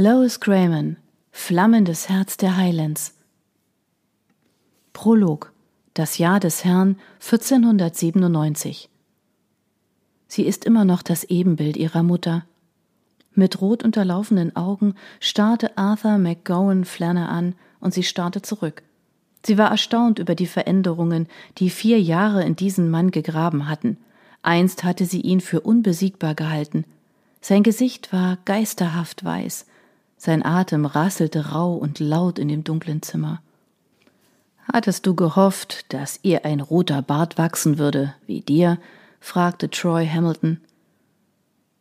Lois Grayman, Flammendes Herz der Highlands. Prolog. Das Jahr des Herrn 1497. Sie ist immer noch das Ebenbild ihrer Mutter. Mit rot unterlaufenden Augen starrte Arthur McGowan Flanner an und sie starrte zurück. Sie war erstaunt über die Veränderungen, die vier Jahre in diesen Mann gegraben hatten. Einst hatte sie ihn für unbesiegbar gehalten. Sein Gesicht war geisterhaft weiß, sein Atem rasselte rau und laut in dem dunklen Zimmer. Hattest du gehofft, dass ihr ein roter Bart wachsen würde, wie dir? fragte Troy Hamilton.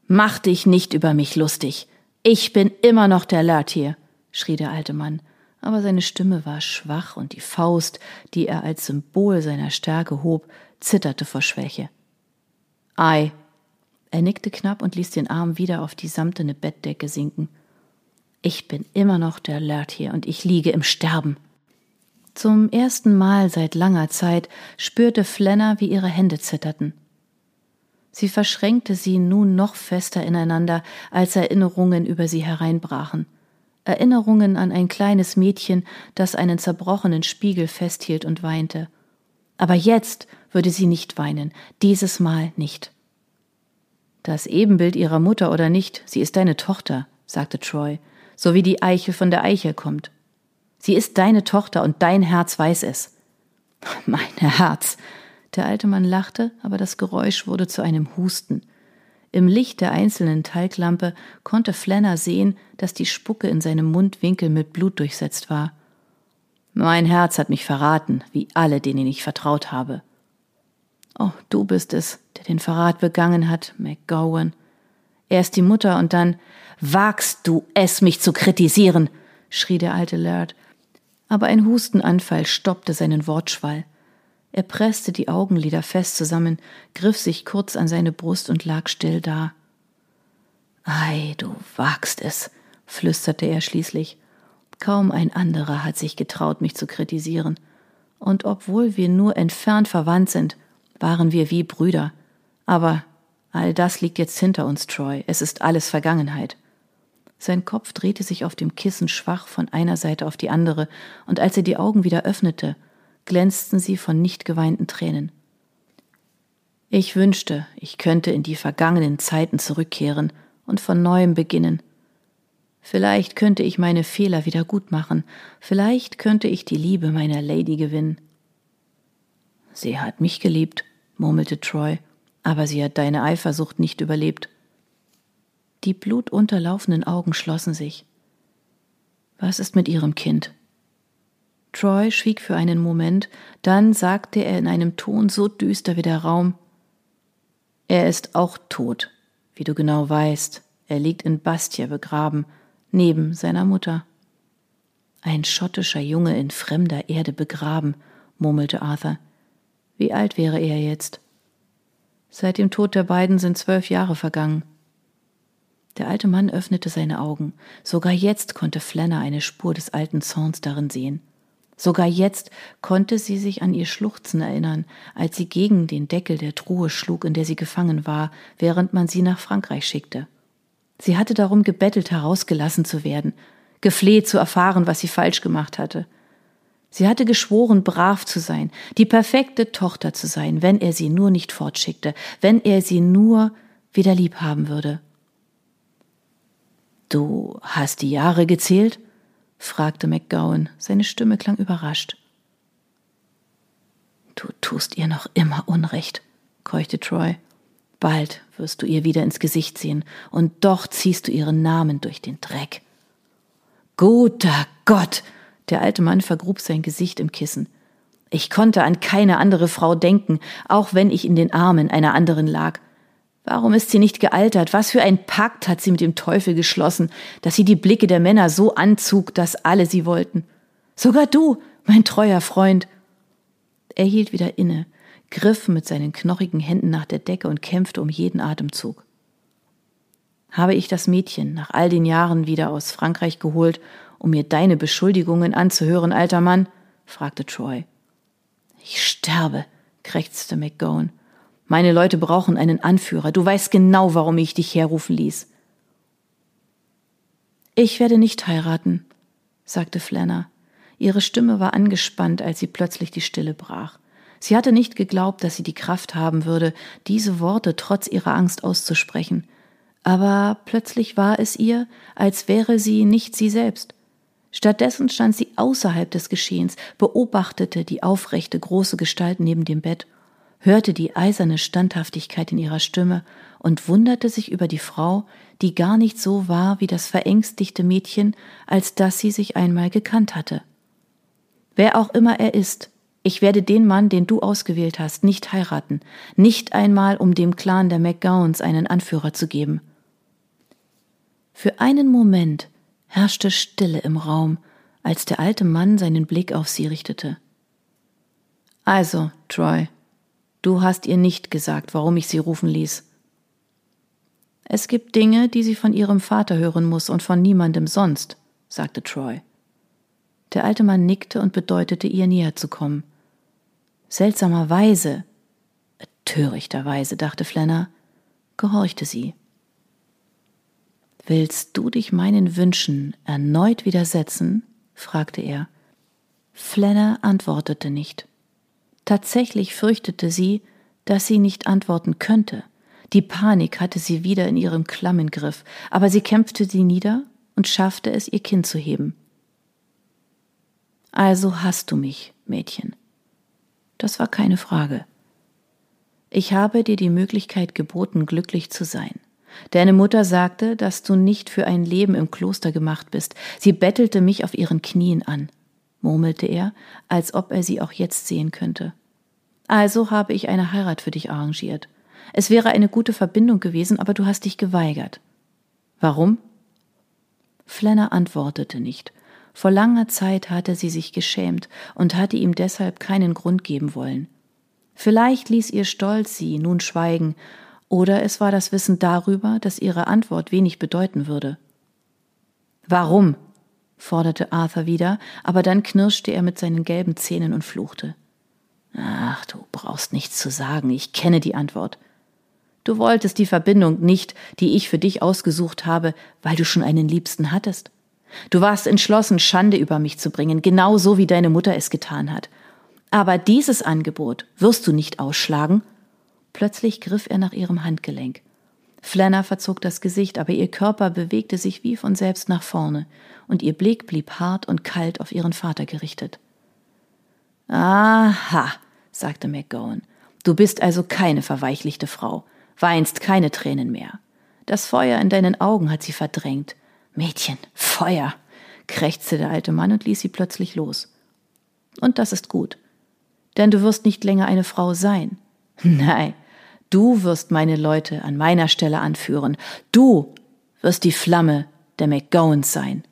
Mach dich nicht über mich lustig. Ich bin immer noch der Lert hier, schrie der alte Mann, aber seine Stimme war schwach und die Faust, die er als Symbol seiner Stärke hob, zitterte vor Schwäche. Ei. Er nickte knapp und ließ den Arm wieder auf die samtene Bettdecke sinken. Ich bin immer noch der Lert hier und ich liege im Sterben. Zum ersten Mal seit langer Zeit spürte Flenner, wie ihre Hände zitterten. Sie verschränkte sie nun noch fester ineinander, als Erinnerungen über sie hereinbrachen. Erinnerungen an ein kleines Mädchen, das einen zerbrochenen Spiegel festhielt und weinte. Aber jetzt würde sie nicht weinen, dieses Mal nicht. Das Ebenbild ihrer Mutter oder nicht, sie ist deine Tochter, sagte Troy, so wie die Eiche von der Eiche kommt. Sie ist deine Tochter und dein Herz weiß es. Mein Herz. Der alte Mann lachte, aber das Geräusch wurde zu einem Husten. Im Licht der einzelnen Talglampe konnte Flanner sehen, dass die Spucke in seinem Mundwinkel mit Blut durchsetzt war. Mein Herz hat mich verraten, wie alle, denen ich vertraut habe. Oh, du bist es, der den Verrat begangen hat, McGowan. Erst die Mutter und dann Wagst du es, mich zu kritisieren? schrie der alte Laird. Aber ein Hustenanfall stoppte seinen Wortschwall. Er presste die Augenlider fest zusammen, griff sich kurz an seine Brust und lag still da. Ei, du wagst es, flüsterte er schließlich. Kaum ein anderer hat sich getraut, mich zu kritisieren. Und obwohl wir nur entfernt verwandt sind, waren wir wie Brüder. Aber all das liegt jetzt hinter uns, Troy. Es ist alles Vergangenheit. Sein Kopf drehte sich auf dem Kissen schwach von einer Seite auf die andere, und als er die Augen wieder öffnete, glänzten sie von nicht geweinten Tränen. Ich wünschte, ich könnte in die vergangenen Zeiten zurückkehren und von neuem beginnen. Vielleicht könnte ich meine Fehler wieder gut machen, vielleicht könnte ich die Liebe meiner Lady gewinnen. Sie hat mich geliebt, murmelte Troy, aber sie hat deine Eifersucht nicht überlebt. Die blutunterlaufenden Augen schlossen sich. Was ist mit Ihrem Kind? Troy schwieg für einen Moment, dann sagte er in einem Ton so düster wie der Raum Er ist auch tot, wie du genau weißt. Er liegt in Bastia begraben, neben seiner Mutter. Ein schottischer Junge in fremder Erde begraben, murmelte Arthur. Wie alt wäre er jetzt? Seit dem Tod der beiden sind zwölf Jahre vergangen. Der alte Mann öffnete seine Augen. Sogar jetzt konnte Flanner eine Spur des alten Zorns darin sehen. Sogar jetzt konnte sie sich an ihr Schluchzen erinnern, als sie gegen den Deckel der Truhe schlug, in der sie gefangen war, während man sie nach Frankreich schickte. Sie hatte darum gebettelt, herausgelassen zu werden, gefleht zu erfahren, was sie falsch gemacht hatte. Sie hatte geschworen, brav zu sein, die perfekte Tochter zu sein, wenn er sie nur nicht fortschickte, wenn er sie nur wieder lieb haben würde. Du hast die Jahre gezählt? fragte McGowan. Seine Stimme klang überrascht. Du tust ihr noch immer Unrecht, keuchte Troy. Bald wirst du ihr wieder ins Gesicht sehen, und doch ziehst du ihren Namen durch den Dreck. Guter Gott! Der alte Mann vergrub sein Gesicht im Kissen. Ich konnte an keine andere Frau denken, auch wenn ich in den Armen einer anderen lag. Warum ist sie nicht gealtert? Was für ein Pakt hat sie mit dem Teufel geschlossen, dass sie die Blicke der Männer so anzog, dass alle sie wollten? Sogar du, mein treuer Freund. Er hielt wieder inne, griff mit seinen knochigen Händen nach der Decke und kämpfte um jeden Atemzug. Habe ich das Mädchen nach all den Jahren wieder aus Frankreich geholt, um mir deine Beschuldigungen anzuhören, alter Mann? fragte Troy. Ich sterbe, krächzte McGowan. Meine Leute brauchen einen Anführer. Du weißt genau, warum ich dich herrufen ließ. Ich werde nicht heiraten, sagte Flanner. Ihre Stimme war angespannt, als sie plötzlich die Stille brach. Sie hatte nicht geglaubt, dass sie die Kraft haben würde, diese Worte trotz ihrer Angst auszusprechen. Aber plötzlich war es ihr, als wäre sie nicht sie selbst. Stattdessen stand sie außerhalb des Geschehens, beobachtete die aufrechte große Gestalt neben dem Bett, hörte die eiserne Standhaftigkeit in ihrer Stimme und wunderte sich über die Frau, die gar nicht so war wie das verängstigte Mädchen, als dass sie sich einmal gekannt hatte. Wer auch immer er ist, ich werde den Mann, den du ausgewählt hast, nicht heiraten, nicht einmal um dem Clan der McGowans einen Anführer zu geben. Für einen Moment herrschte Stille im Raum, als der alte Mann seinen Blick auf sie richtete. Also, Troy, du hast ihr nicht gesagt, warum ich sie rufen ließ. Es gibt Dinge, die sie von ihrem Vater hören muss und von niemandem sonst, sagte Troy. Der alte Mann nickte und bedeutete ihr näher zu kommen. Seltsamerweise, törichterweise, dachte Flanner, gehorchte sie. Willst du dich meinen Wünschen erneut widersetzen? fragte er. Flanner antwortete nicht. Tatsächlich fürchtete sie, dass sie nicht antworten könnte. Die Panik hatte sie wieder in ihrem klammen Griff, aber sie kämpfte sie nieder und schaffte es, ihr Kinn zu heben. Also hast du mich, Mädchen. Das war keine Frage. Ich habe dir die Möglichkeit geboten, glücklich zu sein. Deine Mutter sagte, dass du nicht für ein Leben im Kloster gemacht bist. Sie bettelte mich auf ihren Knien an, murmelte er, als ob er sie auch jetzt sehen könnte. Also habe ich eine Heirat für dich arrangiert. Es wäre eine gute Verbindung gewesen, aber du hast dich geweigert. Warum? Flanner antwortete nicht. Vor langer Zeit hatte sie sich geschämt und hatte ihm deshalb keinen Grund geben wollen. Vielleicht ließ ihr Stolz sie nun schweigen oder es war das Wissen darüber, dass ihre Antwort wenig bedeuten würde. Warum? forderte Arthur wieder, aber dann knirschte er mit seinen gelben Zähnen und fluchte. Ach, du brauchst nichts zu sagen, ich kenne die Antwort. Du wolltest die Verbindung nicht, die ich für dich ausgesucht habe, weil du schon einen Liebsten hattest. Du warst entschlossen, Schande über mich zu bringen, genau so wie deine Mutter es getan hat. Aber dieses Angebot wirst du nicht ausschlagen, Plötzlich griff er nach ihrem Handgelenk. Flanner verzog das Gesicht, aber ihr Körper bewegte sich wie von selbst nach vorne, und ihr Blick blieb hart und kalt auf ihren Vater gerichtet. Aha, sagte McGowan, du bist also keine verweichlichte Frau, weinst keine Tränen mehr. Das Feuer in deinen Augen hat sie verdrängt. Mädchen, Feuer, krächzte der alte Mann und ließ sie plötzlich los. Und das ist gut, denn du wirst nicht länger eine Frau sein. Nein, Du wirst meine Leute an meiner Stelle anführen. Du wirst die Flamme der McGowans sein.